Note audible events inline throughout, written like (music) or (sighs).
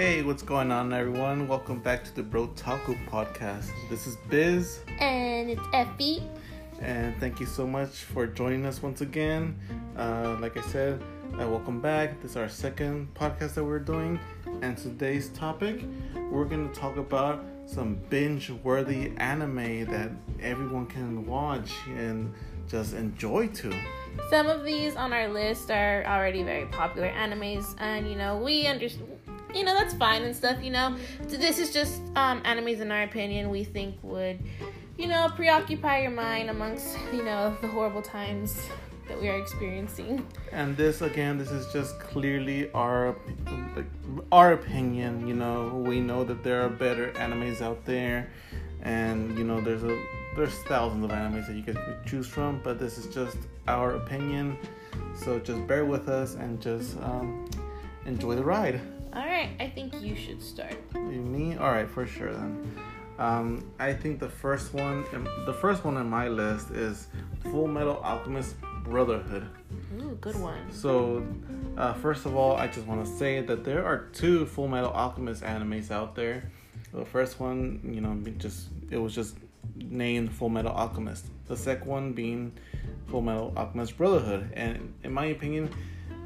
Hey, what's going on, everyone? Welcome back to the Bro Taco podcast. This is Biz, And it's Effie. and thank you so much for joining us once again. Uh, like I said, uh, welcome back. This is our second podcast that we're doing, and today's topic, we're going to talk about some binge-worthy anime that everyone can watch and just enjoy too. Some of these on our list are already very popular animes, and you know, we understand. You know, that's fine and stuff, you know. This is just um, animes, in our opinion, we think would, you know, preoccupy your mind amongst, you know, the horrible times that we are experiencing. And this again, this is just clearly our like, our opinion. You know, we know that there are better animes out there, and you know, there's a there's thousands of animes that you could choose from. But this is just our opinion, so just bear with us and just um, enjoy the ride. All right, I think you should start. Me, all right, for sure then. Um, I think the first one, the first one on my list is Full Metal Alchemist Brotherhood. Ooh, good one. So, uh, first of all, I just want to say that there are two Full Metal Alchemist animes out there. The first one, you know, just it was just named Full Metal Alchemist. The second one being Full Metal Alchemist Brotherhood. And in my opinion,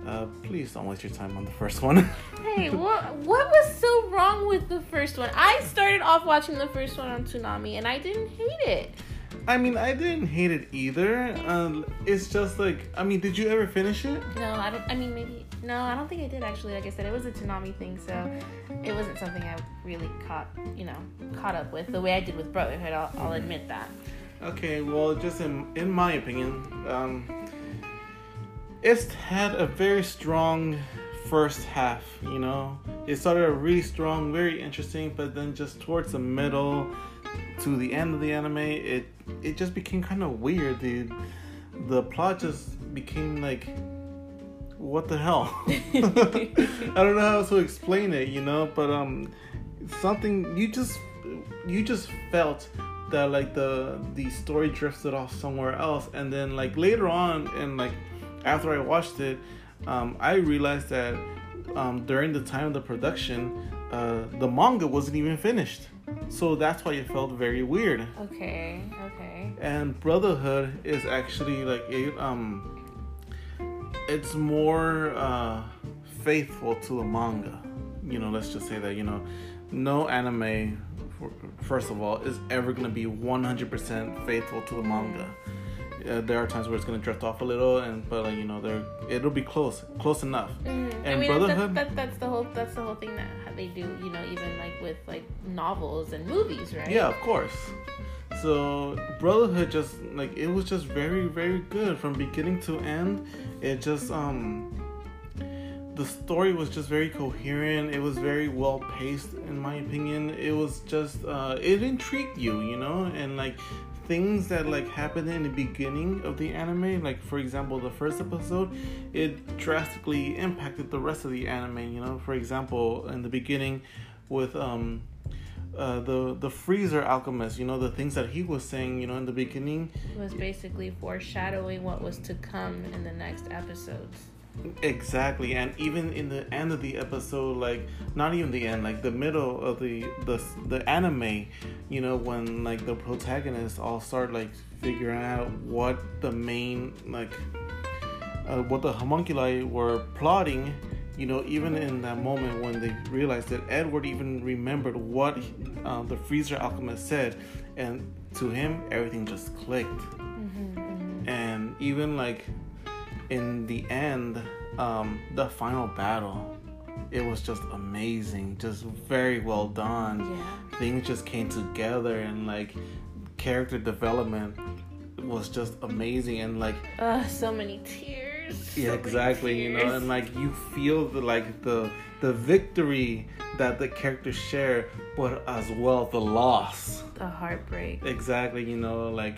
uh, please don't waste your time on the first one. (laughs) Hey, what what was so wrong with the first one? I started off watching the first one on Toonami, and I didn't hate it. I mean, I didn't hate it either. Um, it's just like, I mean, did you ever finish it? No, I don't. I mean, maybe no. I don't think I did actually. Like I said, it was a Toonami thing, so it wasn't something I really caught, you know, caught up with the way I did with Brotherhood. I'll, I'll admit that. Okay, well, just in in my opinion, um, it's had a very strong first half. You know, it started really strong, very interesting, but then just towards the middle to the end of the anime, it it just became kind of weird. The the plot just became like, what the hell? (laughs) I don't know how to explain it. You know, but um, something you just you just felt that like the the story drifted off somewhere else and then like later on and like after i watched it um, i realized that um, during the time of the production uh, the manga wasn't even finished so that's why it felt very weird Okay. Okay. and brotherhood is actually like it um it's more uh faithful to the manga you know let's just say that you know no anime first of all is ever going to be 100% faithful to the manga uh, there are times where it's going to drift off a little and but like you know there it'll be close close enough Mhm. I And mean, Brotherhood? that, that's the whole that's the whole thing that they do. You know, even like with like novels and movies, right? Yeah, of course. So Brotherhood just like it was just very very good from beginning to end. It just um the story was just very coherent. It was very well paced in my opinion. It was just uh it intrigued you, you know, and like things that like happened in the beginning of the anime like for example the first episode it drastically impacted the rest of the anime you know for example in the beginning with um uh, the the freezer alchemist you know the things that he was saying you know in the beginning It was basically foreshadowing what was to come in the next episodes. Exactly and even in the end of the episode like not even the end like the middle of the the the anime you know when like the protagonists all start like figuring out what the main like uh, what the homunculi were plotting you know even in that moment when they realized that edward even remembered what uh, the freezer alchemist said and to him everything just clicked. And even like in the end um the final battle it was just amazing just very well done Yeah. things just came together and like character development was just amazing and like Uh, so many tears. yeah many exactly you know and like you feel the like the the victory that the characters share but as well the loss the heartbreak. exactly you know like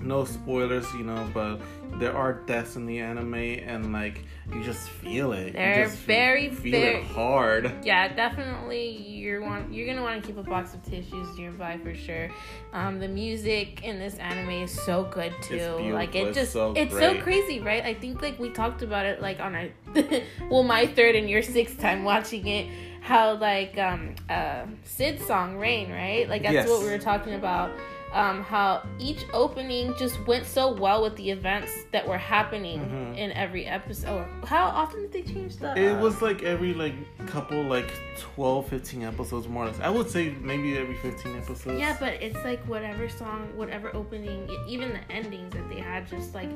no spoilers you know but there are deaths in the anime and like you just feel it You They're just very, feel very- it hard Yeah, definitely. You're want you're gonna want to keep a box of tissues nearby for sure. Um, the music in this anime is so good too. like it It's just so it's so crazy, right? I think like we talked about it like on our (laughs) well my third and your sixth time watching it. how like um uh Sid's song Rain, right? Like that's Yes. what we were talking about. Um, how each opening just went so well with the events that were happening Mhm. in every episode. How often did they change the? It was like every like couple like 12, 15 episodes more or less. I would say maybe every 15 episodes. Yeah, but it's like whatever song, whatever opening, even the endings that they had just like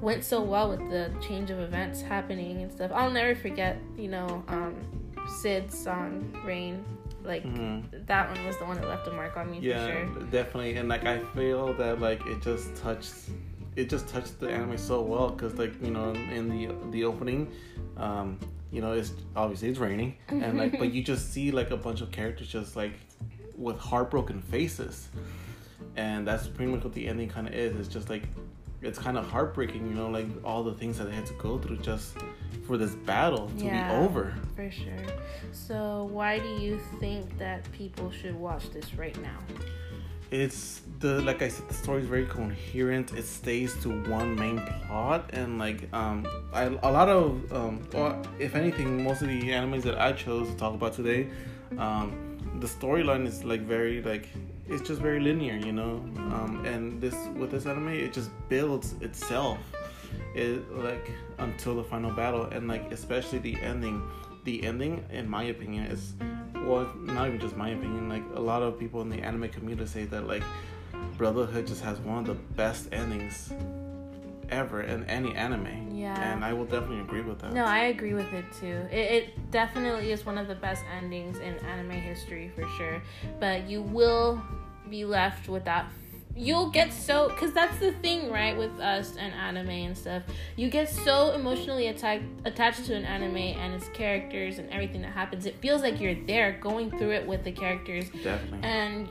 went so well with the change of events happening and stuff. I'll never forget, you know, um, Sid's song Rain. Like Mhm. that one was the one that left a mark on me Yeah, for sure. definitely. And like I feel that like it just touched it just touched the anime so well because like you know in the the opening um you know it's obviously it's raining and like but (laughs) you just see like a bunch of characters just like with heartbroken faces and that's pretty much what the ending kind of is it's just like it's kind of heartbreaking you know like all the things that they had to go through just for this battle to Yeah. be over For sure. So why do you think that people should watch this right now? it's the like I said, the story is very coherent. It stays to one main plot, and like um, I, a lot of um, or if anything, most of the animes that I chose to talk about today, um, the storyline is like very like it's just very linear, you know. Um, and this with this anime, it just builds itself, it like until the final battle, and like especially the ending. The ending, in my opinion, is well, not even just my opinion. Like a lot of people in the anime community say that like Brotherhood just has one of the best endings ever in any anime. Yeah. And I will definitely agree with that. No, I agree with it too. It, it definitely is one of the best endings in anime history for sure. But you will be left with that. You'll get so because that's the thing, right? With us and anime and stuff, you get so emotionally attacked, attached to an anime and its characters and everything that happens. It feels like you're there, going through it with the characters, Definitely. and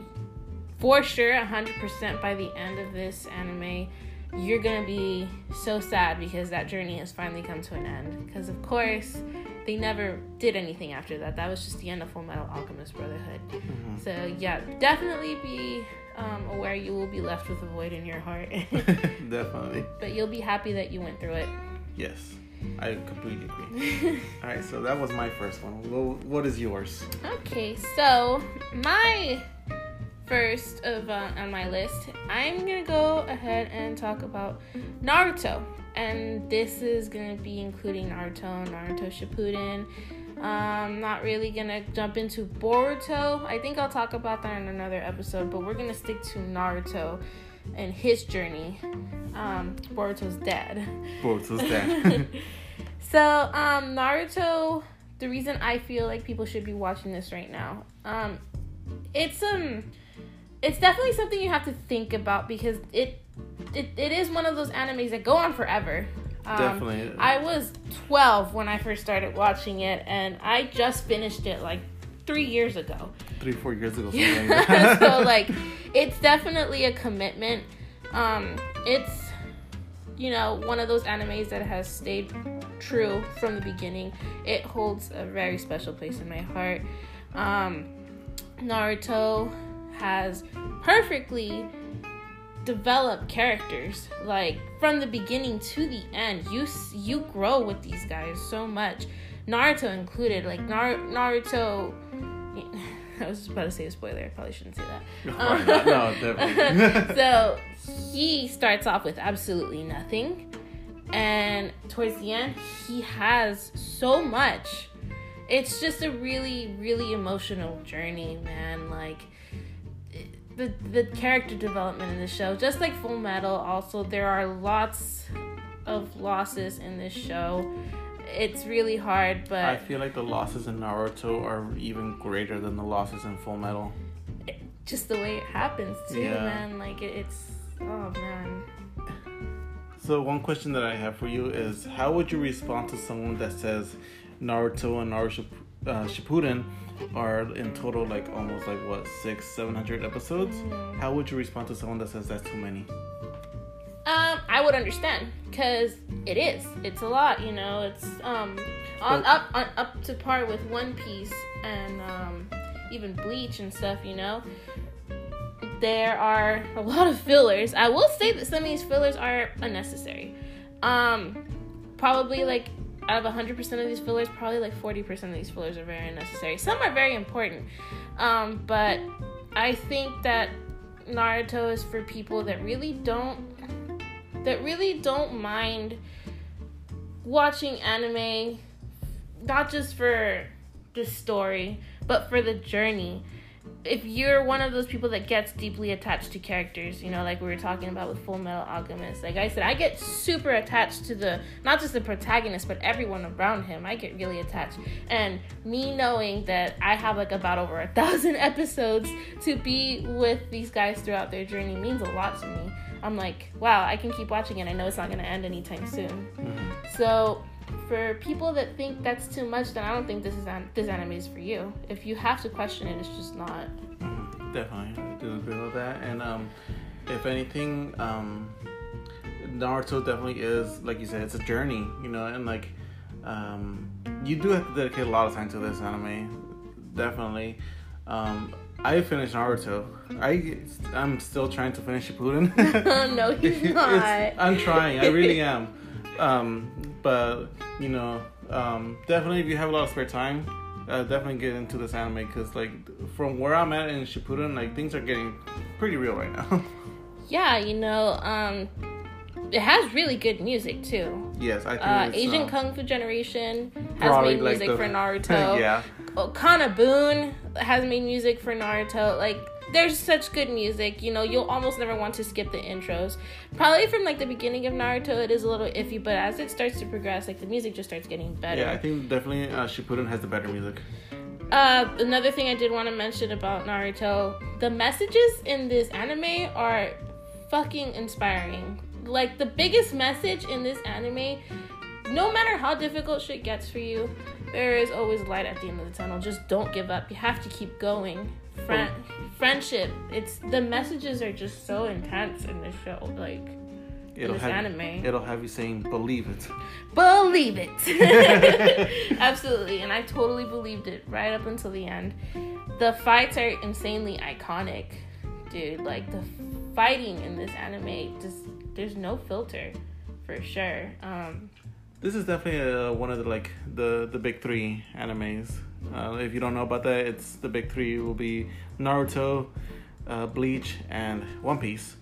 for sure, 100% by the end of this anime, you're gonna be so sad because that journey has finally come to an end. Because, of course, they never did anything after that. That was just the end of Full Metal Alchemist Brotherhood. Mhm. So, yeah, definitely be um, aware you will be left with a void in your heart. (laughs) (laughs) definitely. but you'll be happy that you went through it. Yes. I completely agree. (laughs) All right, so that was my first one. What is yours? Okay, so my first of uh, on my list, I'm gonna go ahead and talk about Naruto, and this is gonna be including Naruto, Naruto Shippuden. Um, not really gonna jump into Boruto. I think I'll talk about that in another episode, but we're gonna stick to Naruto and his journey. Um, Boruto's dad. Boruto's (laughs) dad. So, um, Naruto, the reason I feel like people should be watching this right now, um, it's um, it's definitely something you have to think about because it, it, it is one of those animes that go on forever. Um, Definitely. I was 12 when I first started watching it, and I just finished it like three years ago. Three, four years ago. (laughs) that. so (laughs) like it's definitely a commitment um it's you know one of those animes that has stayed true from the beginning it holds a very special place in my heart um naruto has perfectly developed characters like from the beginning to the end you you grow with these guys so much naruto included like Nar- naruto (laughs) I was about to say a spoiler. I probably shouldn't say that. (laughs) Um, no, no, (laughs) definitely. so he starts off with absolutely nothing, and towards the end, he has so much. It's just a really, really emotional journey, man. Like the the character development in the show, just like Full Metal. Also, there are lots of losses in this show. It's really hard, but I feel like the losses in Naruto are even greater than the losses in Full Metal. just the way it happens too, Yeah. man. Like it, it's oh man. So one question that I have for you is, how would you respond to someone that says Naruto and Naruto uh, Shippuden are in total like almost like what six, seven hundred episodes? Mm. How would you respond to someone that says that's too many? Um, I would understand because it is. It's a lot, you know. It's um on up on, up to par with One Piece and um even Bleach and stuff, you know. There are a lot of fillers. I will say that some of these fillers are unnecessary. Um, probably like out of 100% of these fillers, probably like 40% of these fillers are very unnecessary. Some are very important, um, but I think that Naruto is for people that really don't that really don't mind watching anime not just for the story, but for the journey if you're one of those people that gets deeply attached to characters, you know, like we were talking about with Full Metal Alchemist, like I said, I get super attached to the not just the protagonist, but everyone around him. I get really attached, and me knowing that I have like about over a thousand (laughs) episodes to be with these guys throughout their journey means a lot to me. I'm like, wow, I can keep watching it. I know it's not gonna end anytime soon. Mm-hmm. So for people that think that's too much, then I don't think this is an- this anime is for you. If you have to question it, it's just not. Mm, definitely, I do agree with that. And um, if anything, um, Naruto definitely is like you said, it's a journey, you know, and like um, you do have to dedicate a lot of time to this anime. Definitely. Um, I finished Naruto. I I'm still trying to finish Shippuden. (laughs) no, he's (laughs) not. I'm trying. I really am. Um, but you know, um, definitely if you have a lot of spare time, uh, definitely get into this anime because like from where I'm at in Shippuden, like things are getting pretty real right now. (laughs) yeah, you know, um, it has really good music too. Yes, I think uh, Asian uh, Kung Fu Generation has made music like the, for (laughs) Naruto. yeah, KANA-BOON has made music for Naruto. Like there's such good music. You know, you'll almost never want to skip the intros. Probably from like the beginning of Naruto, it is a little iffy, but as it starts to progress, like the music just starts getting better. Yeah, I think definitely uh, Shippuden has the better music. Uh, another thing I did want to mention about Naruto, the messages in this anime are fucking inspiring. Like the biggest message in this anime, no matter how difficult shit gets for you, there is always light at the end of the tunnel. Just don't give up. You have to keep going. Friend, friendship. It's the messages are just so intense in this show. Like it'll this have, anime. It'll have you saying, "Believe it." Believe it. (laughs) (laughs) Absolutely, and I totally believed it right up until the end. The fights are insanely iconic, dude. Like the fighting in this anime, just there's no filter, for sure. Um, this is definitely uh, one of the like the the big three animes. Uh, if you don't know about that, it's the big three will be Naruto, uh, Bleach, and One Piece.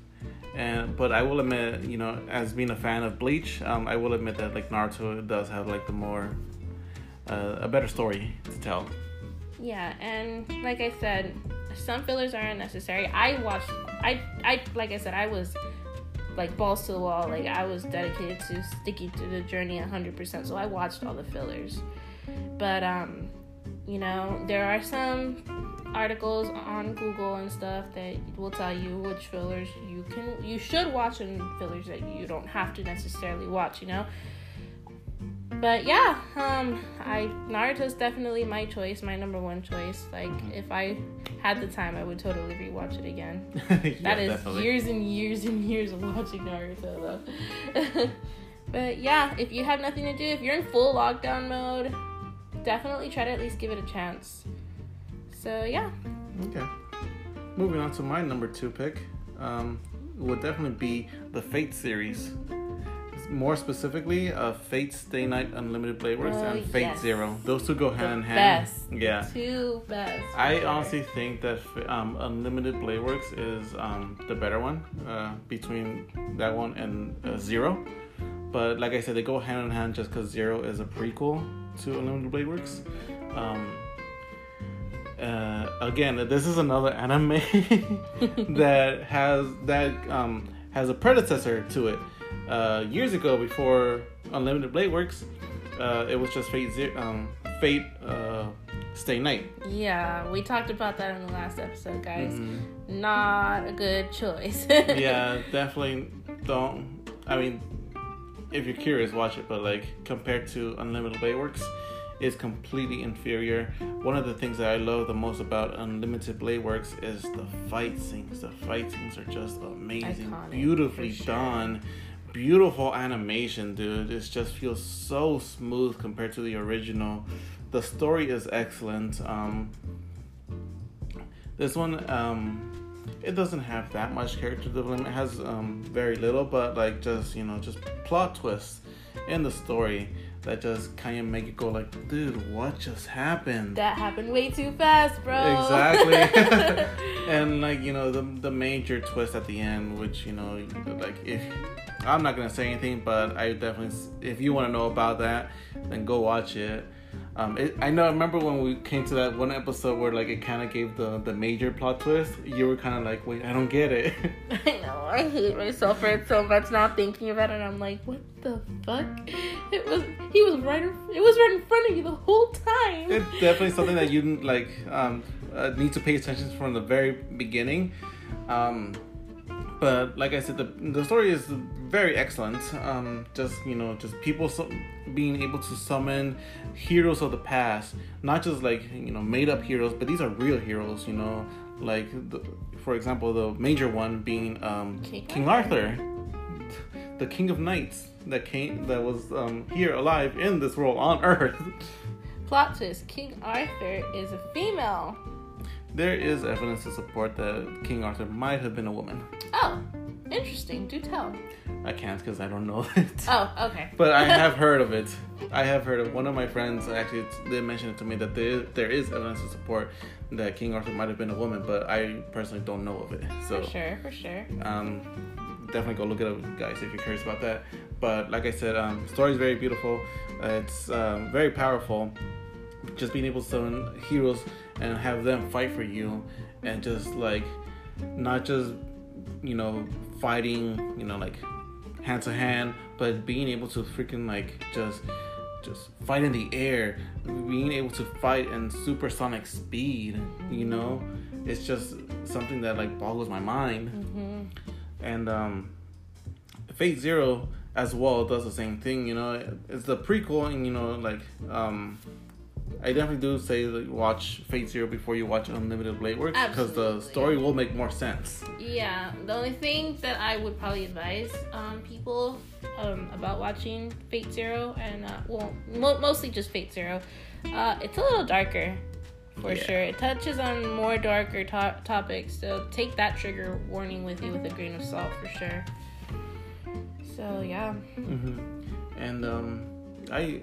And but I will admit, you know, as being a fan of Bleach, um, I will admit that like Naruto does have like the more uh, a better story to tell. Yeah, and like I said, some fillers are unnecessary. I watched. I I like I said, I was like balls to the wall. Like I was dedicated to sticking to the journey 100%. So I watched all the fillers. But um, you know, there are some articles on Google and stuff that will tell you which fillers you can you should watch and fillers that you don't have to necessarily watch, you know. But yeah, um I Naruto's definitely my choice, my number one choice. Like mm-hmm. if I had the time, I would totally rewatch it again. (laughs) yeah, that is definitely. years and years and years of watching Naruto though. (laughs) but yeah, if you have nothing to do, if you're in full lockdown mode, definitely try to at least give it a chance. So yeah. Okay. Moving on to my number two pick, um, would definitely be the Fate series more specifically, uh, Fate Stay Night Unlimited Blade Works oh, and Fate yes. Zero. Those two go hand the in hand. Best. Yeah. Two best. I honestly think that um, Unlimited Blade Works is um, the better one uh, between that one and uh, Zero. But like I said, they go hand in hand just because Zero is a prequel to Unlimited Blade Works. Um, uh, again, this is another anime (laughs) that has that um, has a predecessor to it uh, years ago before Unlimited Blade Works. Uh, it was just Fate Zero, um, Fate uh, Stay Night. Yeah, we talked about that in the last episode, guys. Mm-hmm. Not a good choice. (laughs) yeah, (laughs) definitely don't. I mean, if you're curious, watch it. But like compared to Unlimited Blade Works, is completely inferior. One of the things that I love the most about Unlimited Blade Works is the fight scenes. The fight scenes are just amazing, Iconic, beautifully sure. done beautiful animation, dude. It just feels so smooth compared to the original. The story is excellent. Um, this one, um, it doesn't have that much character development. It has um, very little, but like just you know, just plot twists in the story that just kind of make it go like, dude, what just happened? That happened way too fast, bro. Exactly. (laughs) (laughs) and like you know the the major twist at the end, which you know like if I'm not gonna say anything, but I definitely if you want to know about that, then go watch it. Um, it, I know. I remember when we came to that one episode where like it kind of gave the the major plot twist. You were kind of like, "Wait, I don't get it." (laughs) (laughs) I know. I hate myself for it so much now thinking about it. I'm like, "What the fuck?" It was he was right. It was right in front of you the whole time. It's definitely something that you like um, uh, need to pay attention from the very beginning. Um, but like I said, the the story is very excellent. Um, just you know, just people su- being able to summon heroes of the past, not just like you know made up heroes, but these are real heroes. You know, like the, for example, the major one being um, King King, Arthur. the King of Knights that came that was um, here alive in this world on (laughs) Earth. Plot twist: King Arthur is a female. There is evidence to support that King Arthur might have been a woman. Oh, interesting. Do tell. I can't because I don't know (laughs) it. Oh, okay. But I have (laughs) heard of it. I have heard of one of my friends actually they mentioned it to me that there there is evidence to support that King Arthur might have been a woman, but I personally don't know of it. So for sure, for sure. um, definitely go look it up, guys, if you're curious about that. But like I said, um, story is very beautiful. Uh, it's um, very powerful. Just being able to summon heroes and have them fight for you, and just like not just you know fighting, you know like hand to hand, but being able to freaking like just just fight in the air, being able to fight in supersonic speed, you know, it's just something that like boggles my mind. hmm And um, Fate Zero as well does the same thing. You know, it's the prequel, and you know, like um, I definitely do say like, watch Fate Zero before you watch Unlimited Blade Works because the story will make more sense. Yeah, the only thing that I would probably advise um, people um, about watching Fate Zero, and uh, well, mo- mostly just Fate Zero, uh, it's a little darker for Yeah. sure. It touches on more darker to- topics, so take that trigger warning with you with a grain of salt for sure. So yeah, hmm And um, I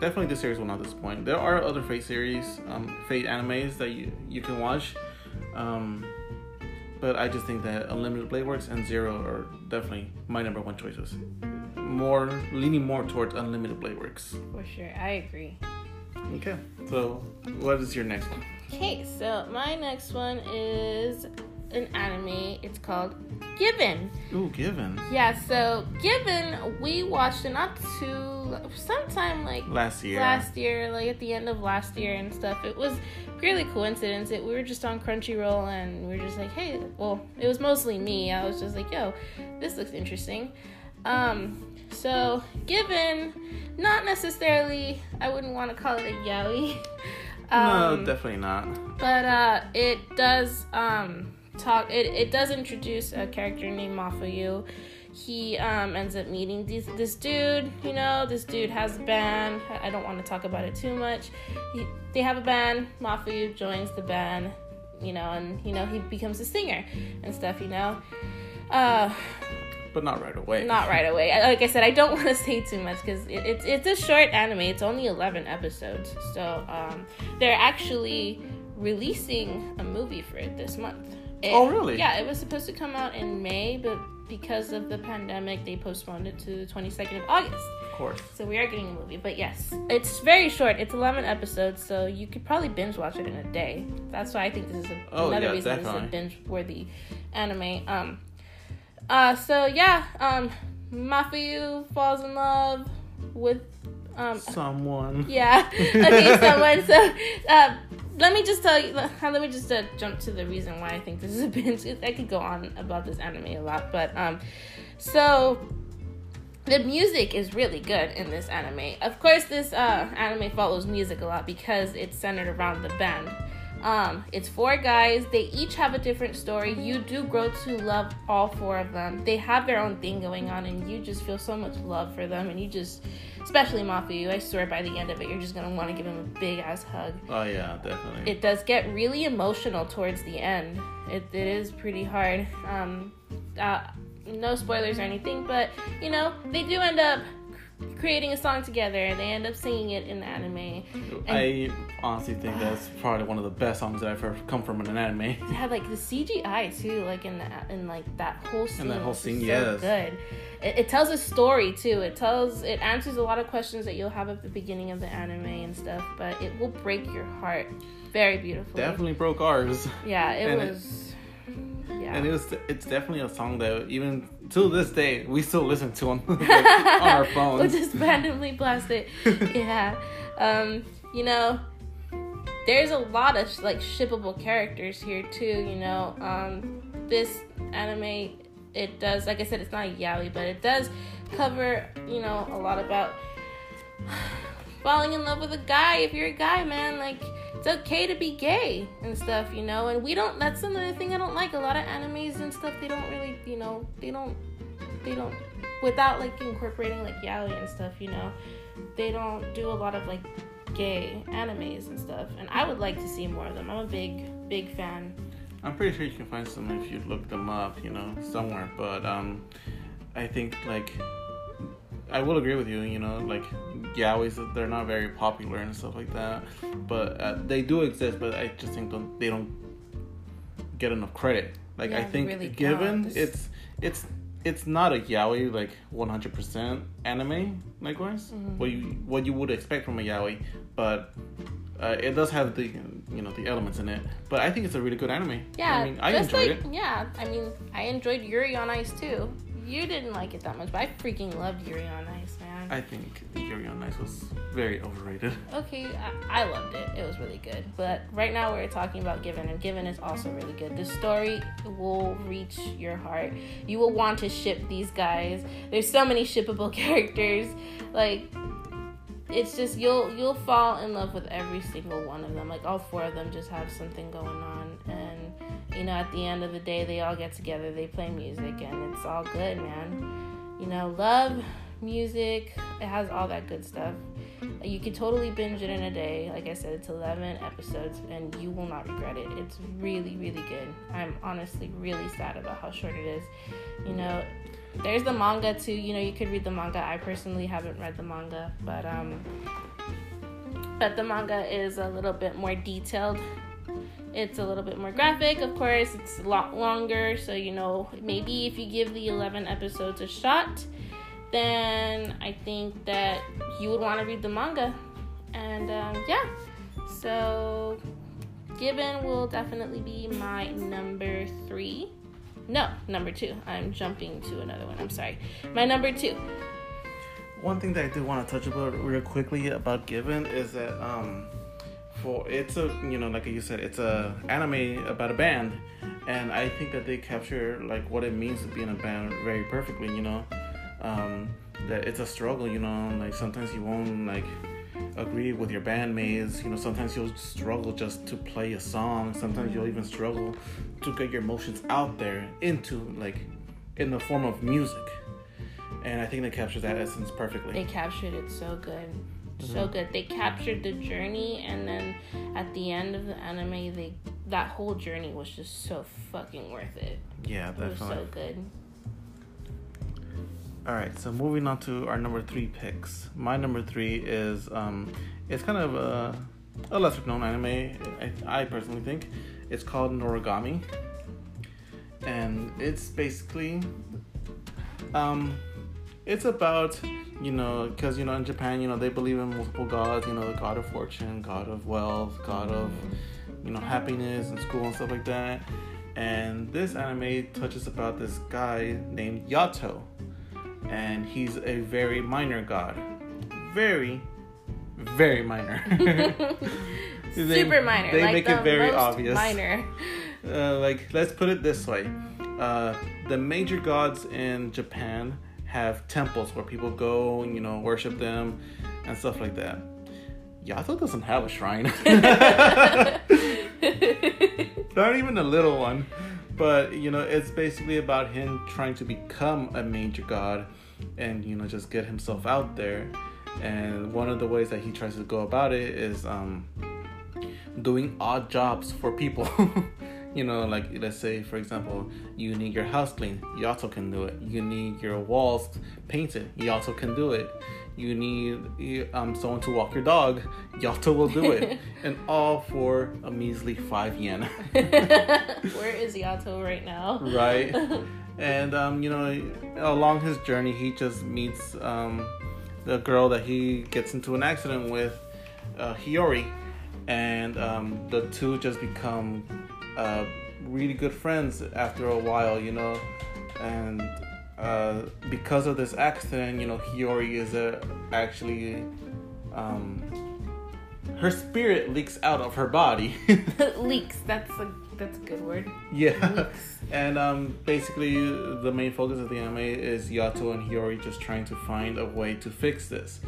definitely this series will not disappoint. There are other Fate series, um, Fate animes that you you can watch. Um, but I just think that Unlimited Blade Works and Zero are definitely my number one choices. More leaning more towards Unlimited Blade Works. for sure, I agree. Okay. So what is your next one? Okay, so my next one is an anime. It's called Given. Ooh, Given. Yeah, so Given, we watched it not too sometime like Last year. last year, like at the end of last year and stuff. It was purely coincidence. It, we were just on Crunchyroll and we were just like, hey, well, it was mostly me. I was just like, yo, this looks interesting. Um, so Given, not necessarily. I wouldn't want to call it a yaoi. Um, no, definitely not. but uh, it does um, talk. It, it does introduce a character named Mafuyu. He um, ends up meeting this this dude. You know, this dude has a band. I don't want to talk about it too much. He, they have a band. Mafuyu joins the band. You know, and you know he becomes a singer and stuff. You know. Uh, But not right away. not right away. Like I said, I don't (laughs) want to say too much because it, it's it's a short anime. It's only eleven episodes, so um, they're actually releasing a movie for it this month. It- Oh, really? Yeah, it was supposed to come out in May, but because of the pandemic, they postponed it to the twenty second of August. Of course. So we are getting a movie, but yes, it's very short. It's eleven episodes, so you could probably binge watch it in a day. That's why I think this is a, Oh, another yeah, reason definitely. this is a binge worthy anime. Um, uh, so yeah, um, Mafuyu falls in love with um, Someone. yeah. (laughs) Okay, someone. So, uh, let me just tell you. Let me just uh, jump to the reason why I think this is a binge. I could go on about this anime a lot, but um, so the music is really good in this anime. Of course, this uh anime follows music a lot because it's centered around the band. Um, it's four guys. They each have a different story. You do grow to love all four of them. They have their own thing going on, and you just feel so much love for them. And you just, especially Mafu, I swear by the end of it, you're just gonna want to give him a big ass hug. Oh yeah, definitely. It does get really emotional towards the end. It, it is pretty hard. Um, uh, no spoilers or anything, but you know they do end up creating a song together. And they end up singing it in the anime. I honestly think that's probably one of the best songs that I've ever come from in an anime. It had like the CGI too, like in the in like that whole scene. And that whole scene, so yes. good. It, it tells a story too. It tells it answers a lot of questions that you'll have at the beginning of the anime and stuff, but it will break your heart very beautifully. Definitely broke ours. Yeah, it And it- was. yeah. And it was it's definitely a song that even till this day we still listen to them like, (laughs) on (laughs) our phones. we'll just randomly blast it. (laughs) yeah. Um, you know, there's a lot of like shippable characters here too. You know, um, this anime it does like I said, it's not yaoi, but it does cover you know a lot about (sighs) falling in love with a guy if you're a guy, man. Like it's okay to be gay and stuff, you know. And we don't. That's another thing I don't like. A lot of animes and stuff, they don't really, you know, they don't, they don't, without like incorporating like yaoi and stuff, you know, they don't do a lot of like gay animes and stuff. And I would like to see more of them. I'm a big, big fan. I'm pretty sure you can find some if you look them up, you know, somewhere. But um, I think like I will agree with you. You know, like yaois, they're not very popular and stuff like that. But uh, they do exist. But I just think don't, they don't get enough credit. Like I Yeah, they think really given it's it's it's not a yaoi like 100% anime likewise Mm-hmm. what you what you would expect from a yaoi but uh, it does have the you know the elements in it but i think it's a really good anime Yeah, i mean i just enjoyed like it yeah. I mean, I enjoyed Yuri on Ice too. You didn't like it that much, but I freaking loved Yuri on Ice, man. i think yuri on ice was very overrated okay, I, I loved it. It was really good. But right now we're talking about Given, and Given is also really good. The story will reach your heart. You will want to ship these guys. There's so many shippable (laughs) characters. Like it's just you'll you'll fall in love with every single one of them. Like all four of them just have something going on you know at the end of the day they all get together, they play music and it's all good, man. You know, love, music, it has all that good stuff. You can totally binge it in a day. Like I said, it's 11 episodes and you will not regret it. It's really, really good. I'm honestly really sad about how short it is. You know, there's the manga too. You know, you could read the manga. I personally haven't read the manga, but um but the manga is a little bit more detailed. It's a little bit more graphic, of course. It's a lot longer, so you know, maybe if you give the 11 episodes a shot, then I think that you would want to read the manga. And um, yeah, so Given will definitely be my number three. No, number two. I'm jumping to another one. I'm sorry. My number two. One thing that I do want to touch about real quickly about Given is that um, for it's a you know like you said it's a anime about a band, and I think that they capture like what it means to be in a band very perfectly. You know, um, that it's a struggle. You know, like sometimes you won't like agree with your bandmates. You know, sometimes you'll struggle just to play a song. Sometimes you'll even struggle to get your emotions out there into like in the form of music. And I think they capture that essence perfectly. They captured it so good. So good. They captured the journey and then at the end of the anime they that whole journey was just so fucking worth it. yeah, It was so good. All right, so moving on to our number three picks. My number three is um, it's kind of a, a lesser known anime. I, I personally think it's called Noragami, and it's basically um, it's about you know because you know in Japan you know they believe in multiple gods. You know the god of fortune, god of wealth, god of you know happiness and school and stuff like that. And this anime touches about this guy named Yato and he's a very minor god. Very, very minor. (laughs) They- Super minor. They like make the it very obvious. Minor. (laughs) Uh, like, let's put it this way: uh, the major gods in Japan have temples where people go and you know worship them and stuff like that. Yato doesn't have a shrine. (laughs) Not even a little one. But you know, it's basically about him trying to become a major god and you know just get himself out there. And one of the ways that he tries to go about it is um doing odd jobs for people. (laughs) you know, like let's say for example, you need your house cleaned, Yato can do it. You need your walls painted, Yato can do it. you need um, someone to walk your dog, Yato will do it. (laughs) and all for a measly five yen. (laughs) Where is Yato right now? Right. (laughs) And, um, you know, along his journey, he just meets um, the girl that he gets into an accident with, uh, Hiyori. And um, the two just become uh, really good friends after a while, you know. And uh, because of this accident, you know, Hiyori is a, actually um, her spirit leaks out of her body. (laughs) (laughs) Leaks. That's a that's a good word. yeah, Leaks. (laughs) and um, basically the main focus of the anime is Yato and Hiyori just trying to find a way to fix this,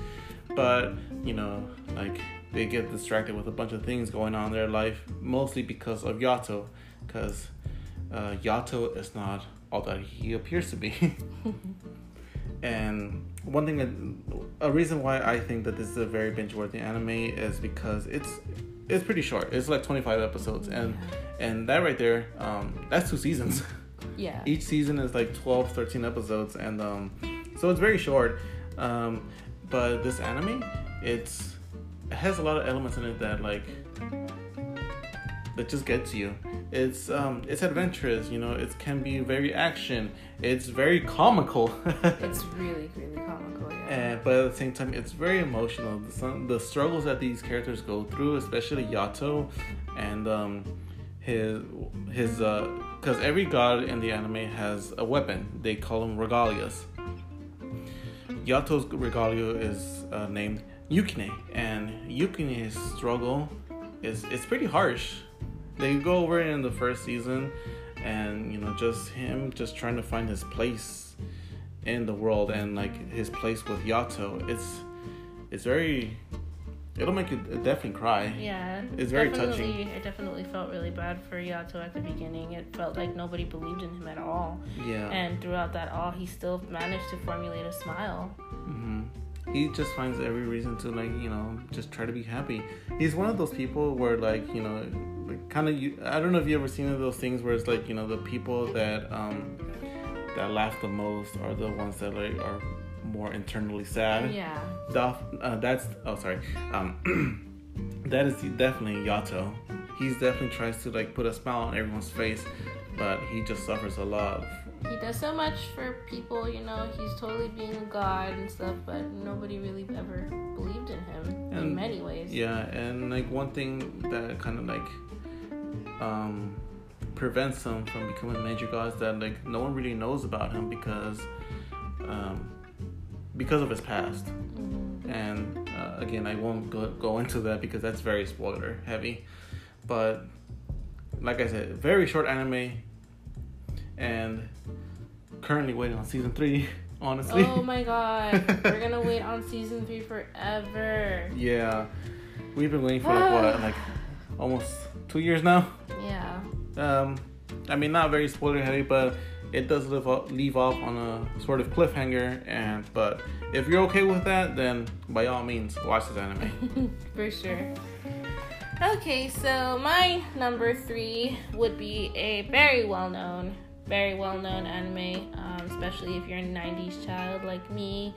but you know, like they get distracted with a bunch of things going on in their life, mostly because of Yato, because uh, Yato is not all that he appears to be. (laughs) and one thing that, a reason why I think that this is a very binge-worthy anime is because it's it's pretty short. It's like 25 episodes, and and that right there, um, that's two seasons. (laughs) Yeah. Each season is like 12, 13 episodes, and um, so it's very short. Um, but this anime, it's it has a lot of elements in it that like that just gets you. It's um, it's adventurous, you know. It can be very action. It's very comical. (laughs) It's really really comical. Yeah. And, but at the same time, it's very emotional. The, some, the struggles that these characters go through, especially Yato, and um, his his because every god in the anime has a weapon. They call them regalias. Yato's regalia is uh, named Yukine, and Yukine's struggle is it's pretty harsh. They go over it in the first season, and you know just him just trying to find his place in the world and like his place with Yato. It's it's very it'll make you definitely cry. Yeah, It's very touching. I definitely felt really bad for Yato at the beginning. It felt like nobody believed in him at all, Yeah. and throughout that all, he still managed to formulate a smile. hmm He just finds every reason to like you know just try to be happy. He's one of those people where like you know like kind of you. I don't know if you ever seen those things where it's like you know the people that um that laugh the most are the ones that like are more internally sad. Yeah, Duff, uh, that's oh sorry. Um, (clears throat) that is definitely Yato. He's definitely tries to like put a smile on everyone's face, but he just suffers a lot. He does so much for people. You know, he's totally being a god and stuff, but nobody really ever believed in him in many ways. Yeah, and like one thing that kind of like um prevents him from becoming a major god is that like no one really knows about him because um because of his past. Mhm. and uh, again i won't go, go into that because that's very spoiler heavy but like i said very short anime and currently waiting on season three (laughs) honestly Oh my god, we're (laughs) gonna wait on season three forever. yeah we've been waiting for like what (sighs) like almost two years now Yeah. um i mean not very spoiler heavy but it does leave off, leave off on a sort of cliffhanger and but if you're okay with that then by all means watch this anime (laughs) For sure. Okay, so my number three would be a very well known, very well known anime, um, especially if you're a 90s child like me.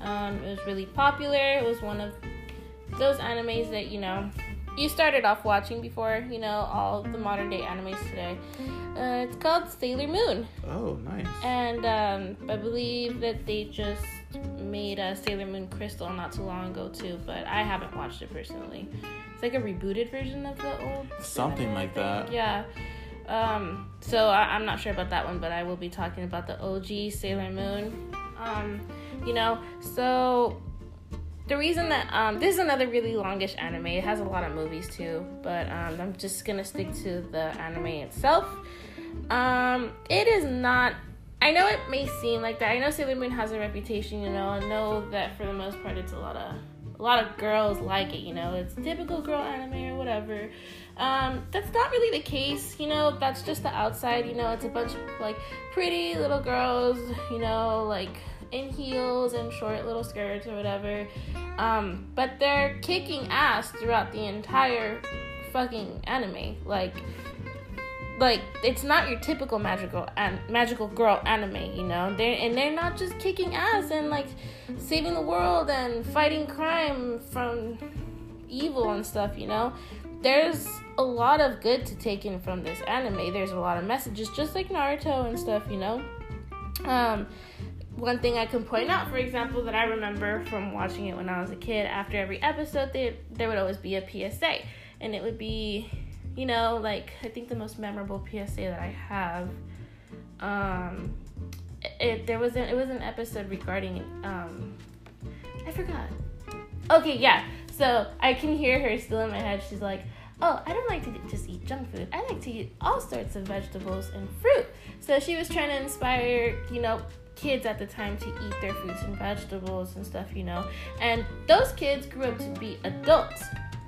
Um, it was really popular. It was one of those animes that, you know, you started off watching before, you know, all the modern day animes today. Uh, it's called Sailor Moon. oh nice And um, I believe that they just made a Sailor Moon Crystal not too long ago too, but I haven't watched it personally. It's like a rebooted version of the old. Something like that. Yeah. Um, so I, I'm not sure about that one, but I will be talking about the OG Sailor Moon. Um, you know, so the reason that um, this is another really longish anime. It has a lot of movies too, but um, I'm just gonna stick to the anime itself. Um, it is not. I know it may seem like that. I know Sailor Moon has a reputation, you know. I know that for the most part, it's a lot of a lot of girls like it. You know, it's typical girl anime or whatever. Um, that's not really the case, you know. That's just the outside, you know. It's a bunch of like pretty little girls, you know, like in heels and short little skirts or whatever. Um, but they're kicking ass throughout the entire fucking anime. Like like it's not your typical magical and magical girl anime, you know. They're and they're not just kicking ass and like saving the world and fighting crime from evil and stuff, you know. There's a lot of good to take in from this anime. There's a lot of messages, just like Naruto and stuff, you know. Um, one thing I can point out, for example, that I remember from watching it when I was a kid, after every episode, there there would always be a PSA, and it would be, you know, like I think the most memorable PSA that I have. Um, it there was an it was an episode regarding um, I forgot. Okay, yeah. So I can hear her still in my head. She's like, "Oh, I don't like to just eat junk food. I like to eat all sorts of vegetables and fruit." So she was trying to inspire, you know, kids at the time to eat their fruits and vegetables and stuff, you know. And those kids grew up to be adults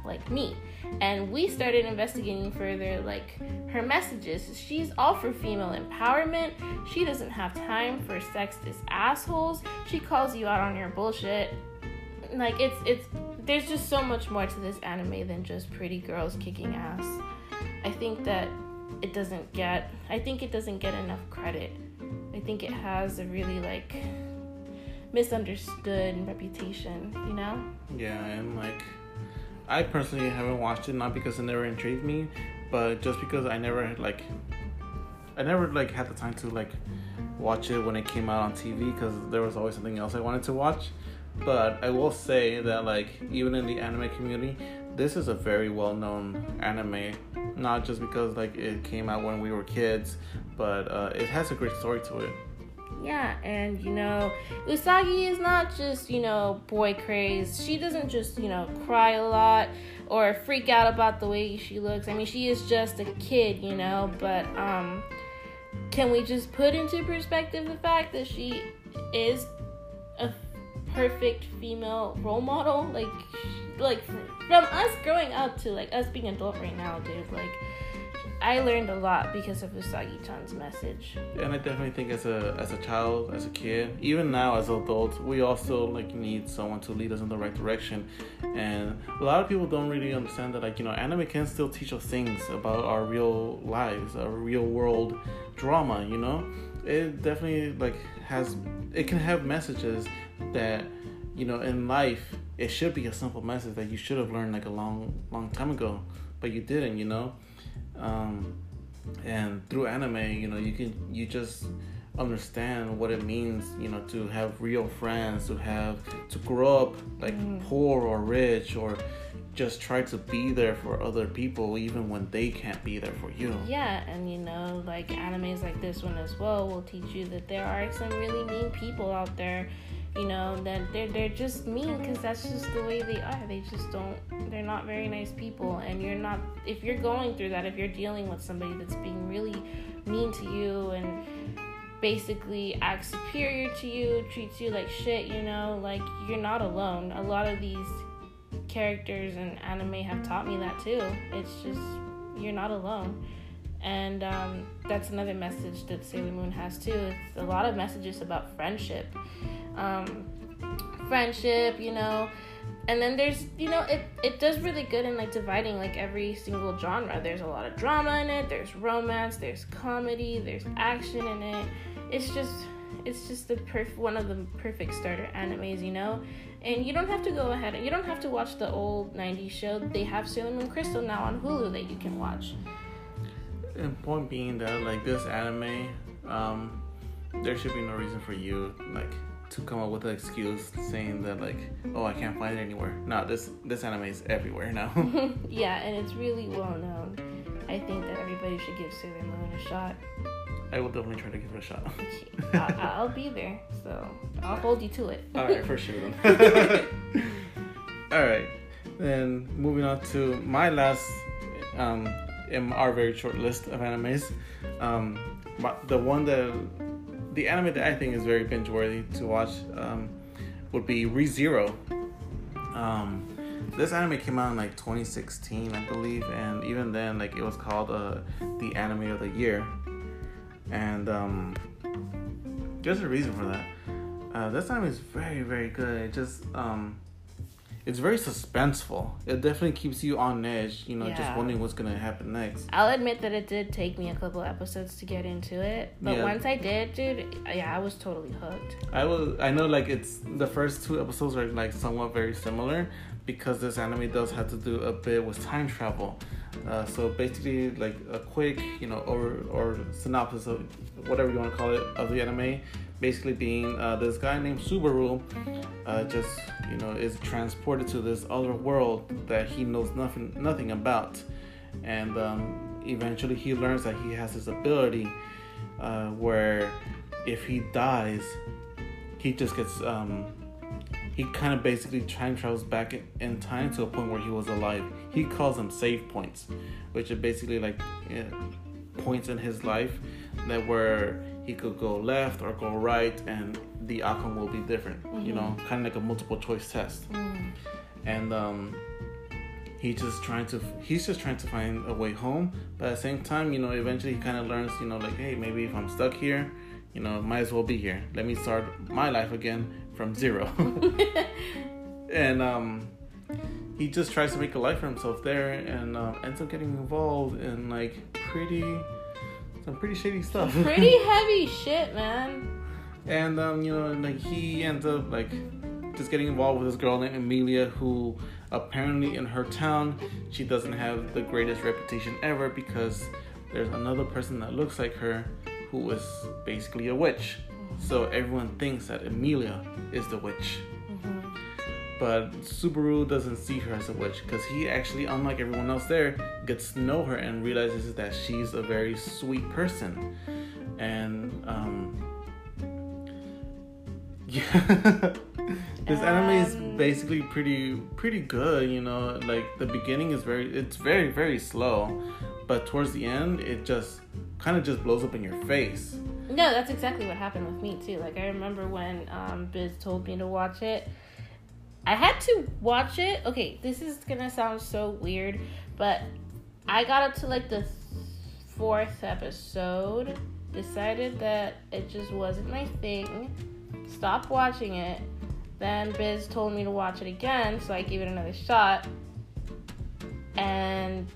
like me. And we started investigating further like her messages. She's all for female empowerment. She doesn't have time for sexist assholes. She calls you out on your bullshit. Like it's it's there's just so much more to this anime than just pretty girls kicking ass. I think that it doesn't get I think it doesn't get enough credit. I think it has a really like misunderstood reputation, you know? Yeah, and like I personally haven't watched it not because it never intrigued me, but just because I never had like I never like had the time to like watch it when it came out on TV because there was always something else I wanted to watch. But I will say that like even in the anime community, this is a very well known anime. Not just because like it came out when we were kids, but uh, it has a great story to it. Yeah, and you know, Usagi is not just, you know, boy craze. She doesn't just, you know, cry a lot or freak out about the way she looks. I mean, she is just a kid, you know, but um can we just put into perspective the fact that she is a perfect female role model? Like like from us growing up to like us being adult right now, dude, like I learned a lot because of Usagi-chan's message. And I definitely think as a as a child, as a kid, even now as adults, we also like need someone to lead us in the right direction. And a lot of people don't really understand that like, you know, anime can still teach us things about our real lives, our real world drama, you know? It definitely like has it can have messages that you know in life it should be a simple message that you should have learned like a long long time ago but you didn't you know um, and through anime you know you can you just understand what it means you know to have real friends to have to grow up like mm. poor or rich or just try to be there for other people even when they can't be there for you yeah and you know like animes like this one as well will teach you that there are some really mean people out there you know that they're they're just mean because that's just the way they are. They just don't they're not very nice people. And you're not if you're going through that if you're dealing with somebody that's being really mean to you and basically acts superior to you treats you like shit you know like you're not alone. A lot of these characters in anime have taught me that too. It's just you're not alone. And um, that's another message that Sailor Moon has too. It's a lot of messages about friendship um, friendship, you know. And then there's, you know, it, it does really good in like dividing like every single genre. There's a lot of drama in it, there's romance, there's comedy, there's action in it. It's just it's just the perf- one of the perfect starter animes, you know. And you don't have to go ahead. You don't have to watch the old '90s show. They have Sailor Moon Crystal now on Hulu that you can watch. And point being that like this anime, um, there should be no reason for you like to come up with an excuse saying that like, oh, I can't find it anywhere. No, this this anime is everywhere now. (laughs) (laughs) yeah, and it's really well known. I think that everybody should give Sailor Moon a shot. I will definitely try to give it a shot. (laughs) I'll, I'll, be there, so I'll hold you to it. All right, for sure. Then. All right, then moving on to my last, um, in our very short list of animes, um, the one that the anime that I think is very binge worthy to watch um, would be ReZero. Um, this anime came out in like 2016, I believe, and even then, like it was called uh, the anime of the year. And um, there's a reason for that. Uh, this anime is very, very good. It just um, it's very suspenseful. It definitely keeps you on edge, you know, just wondering what's gonna happen next. I'll admit that it did take me a couple episodes to get into it, but Yeah. once I did, dude, yeah, I was totally hooked. I was I know like it's the first two episodes are like somewhat very similar because this anime does have to do a bit with time travel. Uh, so basically, like a quick, you know, or or synopsis of whatever you want to call it of the anime, basically being uh, this guy named Subaru, uh, just you know, is transported to this other world that he knows nothing nothing about, and um, eventually he learns that he has this ability uh, where if he dies, he just gets um, he kind of basically time travels back in- time to a point where he was alive. He calls them save points, which are basically like eh, points in his life that where he could go left or go right, and the outcome will be different. You know, kind of like a multiple choice test. And um, he's just trying to he's just trying to find a way home, but at the same time, you know, eventually he kind of learns, you know, like hey, maybe if I'm stuck here, you know, might as well be here. Let me start my life again from zero. (laughs) and um, he just tries to make a life for himself there, and um, ends up getting involved in like pretty some pretty shady stuff. Pretty (laughs) heavy shit, man. and um, you know, like he ends up like just getting involved with this girl named Emilia, who apparently in her town she doesn't have the greatest reputation ever because there's another person that looks like her who is basically a witch. So everyone thinks that Emilia is the witch. But Subaru doesn't see her as a witch because he actually, unlike everyone else there, gets to know her and realizes that she's a very sweet person. And um, (laughs) yeah, this anime is Um, basically pretty pretty good. You know, like the beginning is very it's very very slow, but towards the end it just kind of just blows up in your face. No, that's exactly what happened with me too. Like I remember when um, Biz told me to watch it. I had to watch it. Okay, this is gonna sound so weird, but I got up to like the fourth episode, decided that it just wasn't my thing, stopped watching it. Then Biz told me to watch it again, so I gave it another shot, and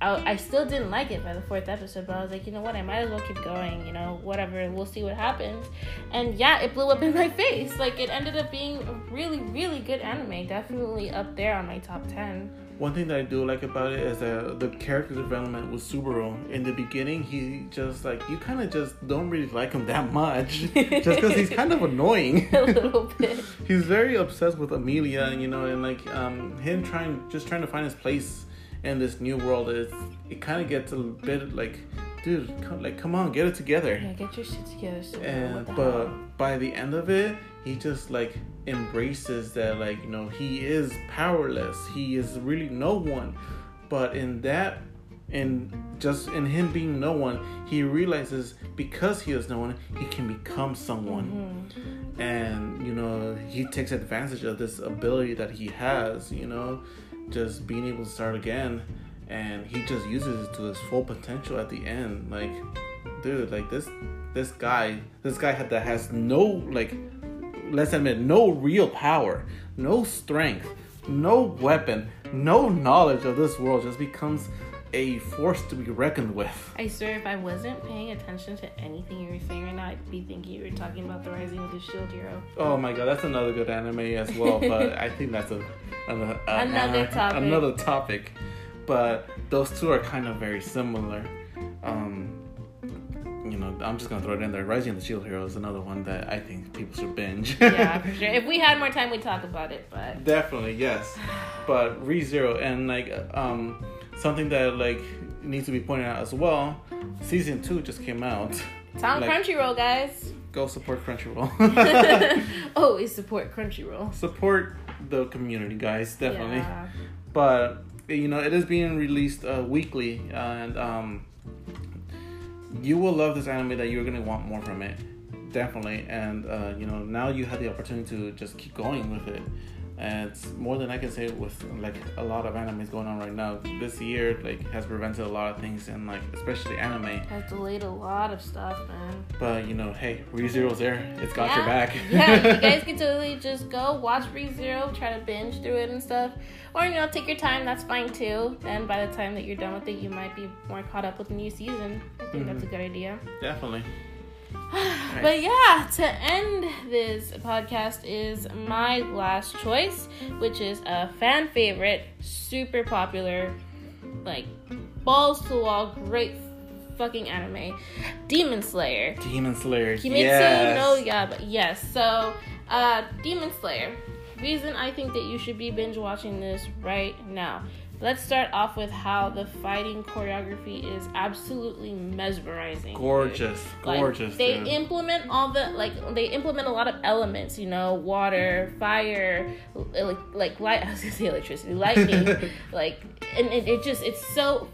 I, I still didn't like it by the fourth episode, but I was like, you know what, I might as well keep going, you know, whatever, we'll see what happens. And yeah, it blew up in my (laughs) face. Like, it ended up being a really, really good anime. Definitely up there on my top 10. One thing that I do like about it is that the character development with Subaru. In the beginning, he just like you kind of just don't really like him that much, (laughs) just because he's kind of annoying. (laughs) a little bit. he's very obsessed with Emilia, and you know, and like um, him trying just trying to find his place in this new world. Is it kind of gets a bit like, dude, come, like come on, get it together. Yeah, get your shit together. So And but by the end of it, he just like embraces that like you know he is powerless. He is really no one. But in that, and just in him being no one, he realizes because he is no one, he can become someone. Mm-hmm. And you know he takes advantage of this ability that he has. You know, just being able to start again. And he just uses it to his full potential at the end. Like, dude, like this this guy this guy that has no like let's admit no real power no strength no weapon no knowledge of this world just becomes a force to be reckoned with (laughs) I swear, if I wasn't paying attention to anything you were saying right now, I'd be thinking you were talking about the Rising of the Shield Hero. oh my god that's another good anime as well but (laughs) i think that's a, another, uh, Another topic. another topic but those two are kind of very similar um you know i'm just gonna throw it in there rising of the shield hero is another one that i think people should binge Yeah, for (laughs) sure. If we had more time, we'd talk about it, but Definitely, yes. But ReZero and like um something that like needs to be pointed out as well, season two just came out. it's on Like- Crunchyroll, guys. Go support Crunchyroll. (laughs) (laughs) Always support Crunchyroll. support the community, guys, definitely. Yeah. But you know, it is being released uh, weekly and um you will love this anime that you're gonna want more from it. Definitely. And uh, you know, now you have the opportunity to just keep going with it. And it's more than I can say with like a lot of animes going on right now. This year like has prevented a lot of things and like especially anime. Has delayed a lot of stuff, man. But you know, hey, ReZero's there. It's got yeah. your back. (laughs) yeah, you (laughs) guys can totally just go watch ReZero, try to binge through it and stuff. Or, you know, take your time, that's fine too. And by the time that you're done with it, you might be more caught up with the new season. I think mm-hmm. that's a good idea. Definitely. But yeah, to end this podcast is my last choice, which is a fan favorite, super popular, like balls to the wall, great fucking anime, Demon Slayer. Demon Slayer. Kimetsu yes. no Yaiba. Yes. So, uh, Demon Slayer. Reason I think that you should be binge watching this right now. Let's start off with how the fighting choreography is absolutely mesmerizing. Gorgeous, like, gorgeous. They dude. implement all the like they implement a lot of elements, you know, water, fire, like like light. (laughs) I was gonna say electricity, lightning, (laughs) like, and it, it just it's so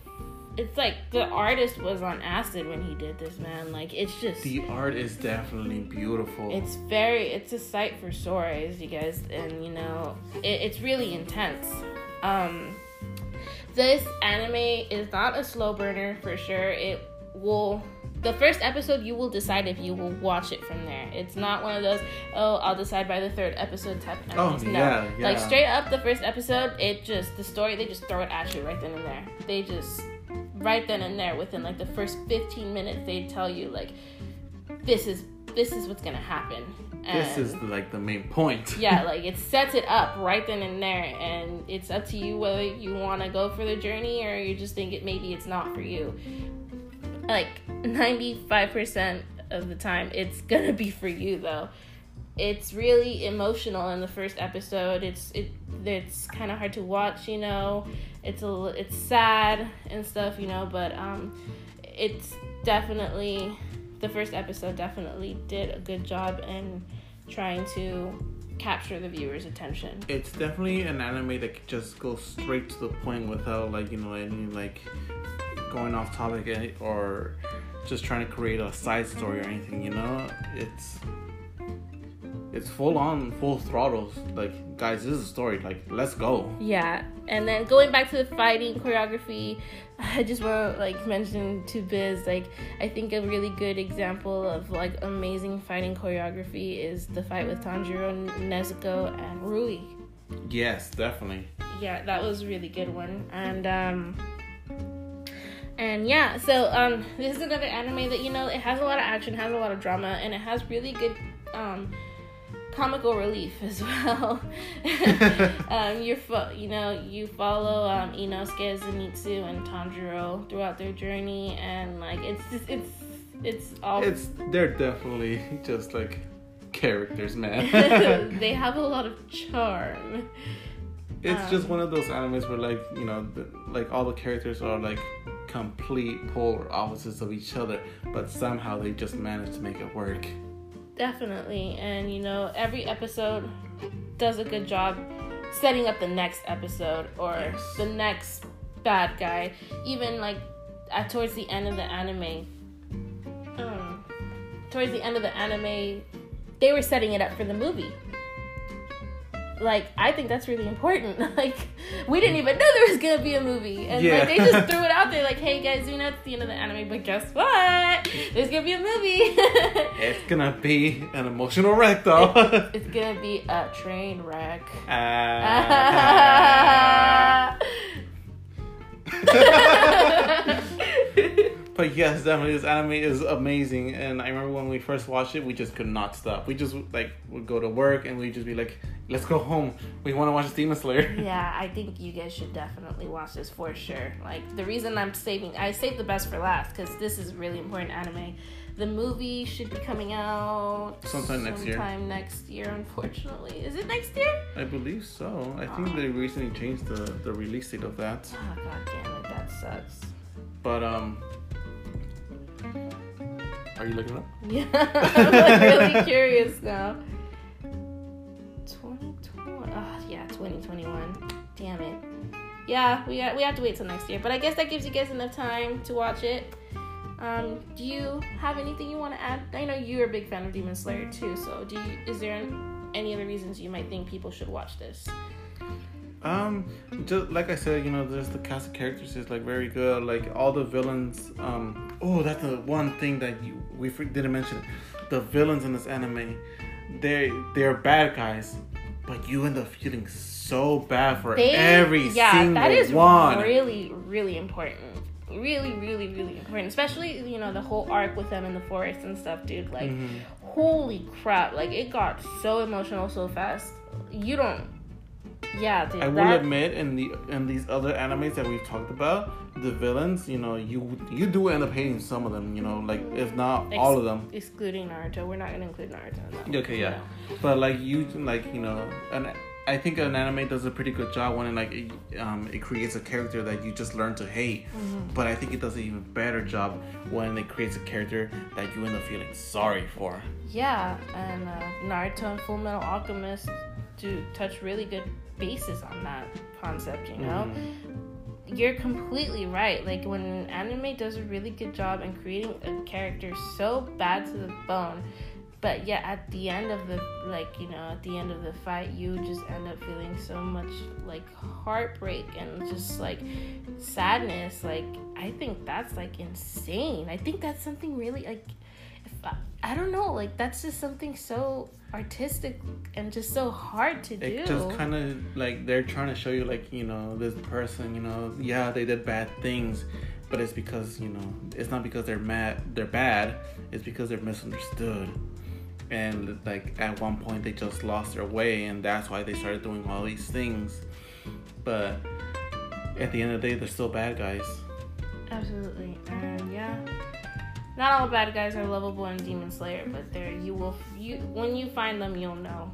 it's like the artist was on acid when he did this, man. Like it's just the art is definitely beautiful. It's very it's a sight for sore eyes, you guys, and you know it, it's really intense. Um, this anime is not a slow burner for sure. It will the first episode you will decide if you will watch it from there. It's not one of those oh I'll decide by the third episode type. Oh, animes. Oh no, yeah, yeah. like straight up the first episode, it just the story they just throw it at you right then and there. They just right then and there within like the first 15 minutes they tell you like this is this is what's gonna happen and this is like the main point. Yeah (laughs) like it sets it up right then and there and it's up to you whether you want to go for the journey or you just think it maybe it's not for you. Like 95% of the time it's (laughs) gonna be for you though. It's really emotional in the first episode. It's it it's kind of hard to watch you know. It's a it's sad and stuff, you know, but um, it's definitely the first episode definitely did a good job in trying to capture the viewer's attention. It's definitely an anime that just goes straight to the point without like you know any like going off topic or just trying to create a side story or anything. You know, it's it's full on full throttles like guys this is a story like let's go yeah and then going back to the fighting choreography (laughs) i just want to like mention to biz like i think a really good example of like amazing fighting choreography is the fight with tanjiro nezuko and rui. Yes definitely. Yeah that was a really good one. And um and yeah so um this is another anime that you know it has a lot of action has a lot of drama and it has really good um comical relief as (laughs) well. (laughs) um, you're fo- you know you follow um, Inosuke, Zenitsu, and Tanjiro throughout their journey, and like it's just, it's it's all it's they're definitely just like characters, man. (laughs) they have a lot of charm. It's um, just one of those animes where like you know the, like all the characters are like complete polar opposites of each other, but somehow they just manage to make it work. Definitely. And you know, every episode does a good job setting up the next episode or yes. the next bad guy. Even like at, towards the end of the anime, um, towards the end of the anime, they were setting it up for the movie like I think that's really important. (laughs) Like we didn't even know there was gonna be a movie, and yeah. like they just threw it out there, like, "Hey guys, you know it's the end of the anime, but guess what? There's gonna be a movie. (laughs) it's gonna be an emotional wreck, though. It's, (laughs) it's gonna be a train wreck." Uh, but yes, definitely, this anime is amazing, and I remember when we first watched it, we just could not stop. We just like would go to work, and we'd just be like, let's go home. We want to watch Demon Slayer. (laughs) Yeah, I think you guys should definitely watch this for sure. Like the reason I'm saving, I saved the best for last because this is really important anime. The movie should be coming out sometime next year. Sometime next year, unfortunately. Is it next year? I believe so. I think they recently changed the the release date of that. Oh god damn it, that sucks. But um. Are you looking up? Yeah, (laughs) I'm like really curious now. 2020. Oh, yeah, 2021. Damn it. Yeah, we we have to wait till next year. But I guess that gives you guys enough time to watch it. Um, do you have anything you want to add? I know you're a big fan of Demon Slayer too. So, do you? Is there any other reasons you might think people should watch this? Um, just like I said, you know, there's the cast of characters is like very good. Like all the villains. Um, oh, that's the one thing that you we didn't mention. The villains in this anime, they they're bad guys, but you end up feeling so bad for they, every yeah, single that is one. Really, really important. Really, really, really important. Especially you know the whole arc with them in the forest and stuff, dude. Like, mm-hmm. holy crap! Like it got so emotional so fast. You don't yeah, dude, I will that... admit in the in these other animes that we've talked about, the villains, you know, you you do end up hating some of them, you know, like if not Ex- all of them. Excluding Naruto, we're not gonna include Naruto. In okay, yeah, but like you like you know, and I think an anime does a pretty good job when it like it, um, it creates a character that you just learn to hate. Mm-hmm. But I think it does an even better job when it creates a character that you end up feeling sorry for. Yeah, and uh, Naruto and Full Metal Alchemist do touch really good bases on that concept, you know? Mm-hmm. You're completely right. Like when an anime does a really good job in creating a character so bad to the bone, but yeah at the end of the like you know at the end of the fight you just end up feeling so much like heartbreak and just like sadness like i think that's like insane i think that's something really like I, I don't know like that's just something so artistic and just so hard to do. It just kind of like they're trying to show you like you know this person you know yeah they did bad things, but it's because you know it's not because they're mad they're bad. It's because they're misunderstood, and like at one point they just lost their way and that's why they started doing all these things. But at the end of the day, they're still bad guys. Absolutely, and yeah not all bad guys are lovable in Demon Slayer, but there you will you when you find them you'll know.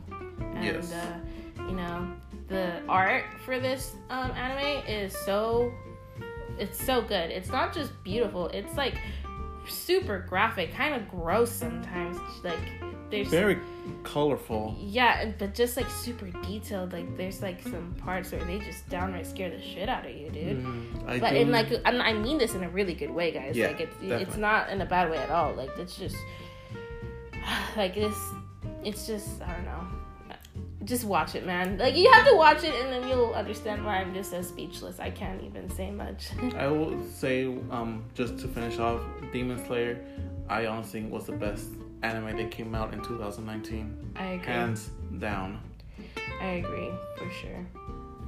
And yes. uh, you know, the art for this um, anime is so it's so good. It's not just beautiful, it's like super graphic, kind of gross sometimes. Like there's very colorful. Yeah, but just like super detailed. Like there's like some parts where they just downright scare the shit out of you, dude. Mm, but in like I mean this in a really good way, guys. Yeah, like it's definitely. it's not in a bad way at all. Like it's just (sighs) like this. It's just I don't know. Just watch it, man. Like you have to watch it, and then you'll understand why I'm just so speechless. I can't even say much. I will say, um, just to finish off, Demon Slayer. I honestly was the best anime that came out in 2019. I agree. Hands down. I agree for sure.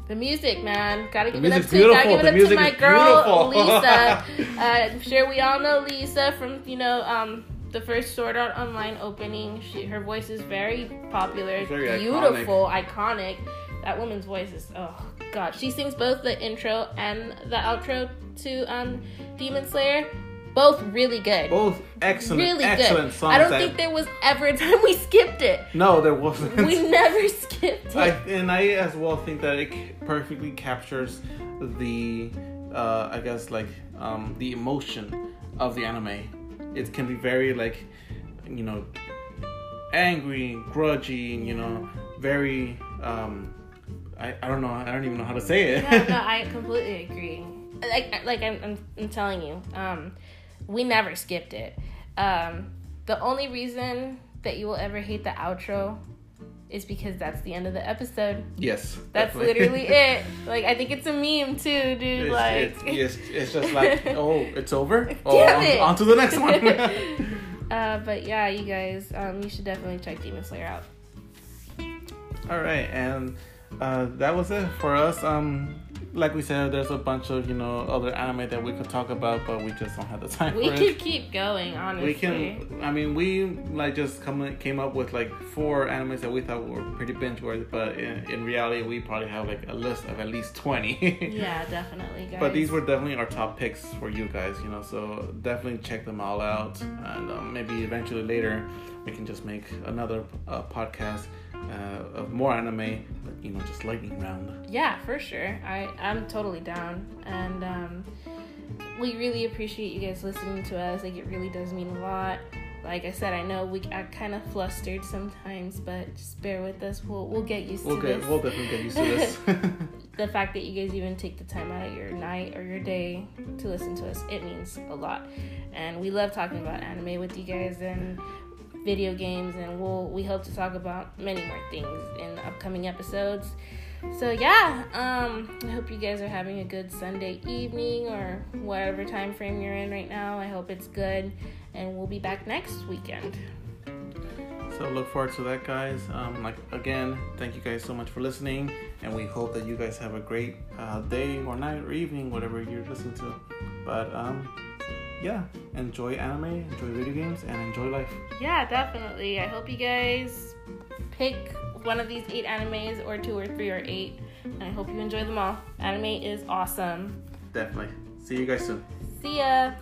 The music, man, gotta give it up to gotta give it up to my girl Lisa. (laughs) uh, I'm sure we all know Lisa from you know um, the first Sword Art Online opening. She her voice is very popular, very beautiful, iconic. iconic. That woman's voice is oh god. She sings both the intro and the outro to um, Demon Slayer both really good. Both excellent, really excellent good. songs. I don't think there was ever a time we skipped it. No, there wasn't. We never skipped it. I, and I as well think that it perfectly captures the, uh, I guess like um, the emotion of the anime. It can be very like, you know, angry, grudgy, and you know, very. Um, I, I don't know. I don't even know how to say it. no, no, (laughs) I completely agree. Like like I'm, I'm, I'm telling you. Um, we never skipped it. Um, the only reason that you will ever hate the outro is because that's the end of the episode. Yes, that's definitely. literally (laughs) it. Like I think it's a meme too, dude. It's, like it's, it's, it's just like (laughs) oh, it's over. Damn oh, it. On, on to the next one. (laughs) uh, but yeah, you guys, um, you should definitely check Demon Slayer out. All right, and uh, that was it for us. Um, like we said, there's a bunch of you know other anime that we could talk about, but we just don't have the time. We could keep going, honestly. We can. I mean, we like just come came up with like four animes that we thought were pretty binge worthy, but in, in reality, we probably have like a list of at least twenty. (laughs) yeah, definitely, guys. But these were definitely our top picks for you guys, you know. So definitely check them all out, and um, maybe eventually later we can just make another uh, podcast uh, of more anime, but you know, just lightning round. Yeah, for sure. I I'm totally down, and um, we really appreciate you guys listening to us. Like it really does mean a lot. Like I said, I know we are kind of flustered sometimes, but just bear with us. We'll we'll get used we'll to get, this. We'll definitely get used to this. (laughs) (laughs) the fact that you guys even take the time out of your night or your day to listen to us, it means a lot. And we love talking about anime with you guys and video games, and we'll we hope to talk about many more things in the upcoming episodes. So yeah, um, I hope you guys are having a good Sunday evening or whatever time frame you're in right now. I hope it's good, and we'll be back next weekend. So look forward to that, guys. Um, like again, thank you guys so much for listening, and we hope that you guys have a great uh, day or night or evening, whatever you're listening to. But um, yeah, enjoy anime, enjoy video games, and enjoy life. Yeah, definitely. I hope you guys pick one of these eight animes, or two, or three, or eight. And I hope you enjoy them all. Anime is awesome. Definitely. See you guys soon. See ya.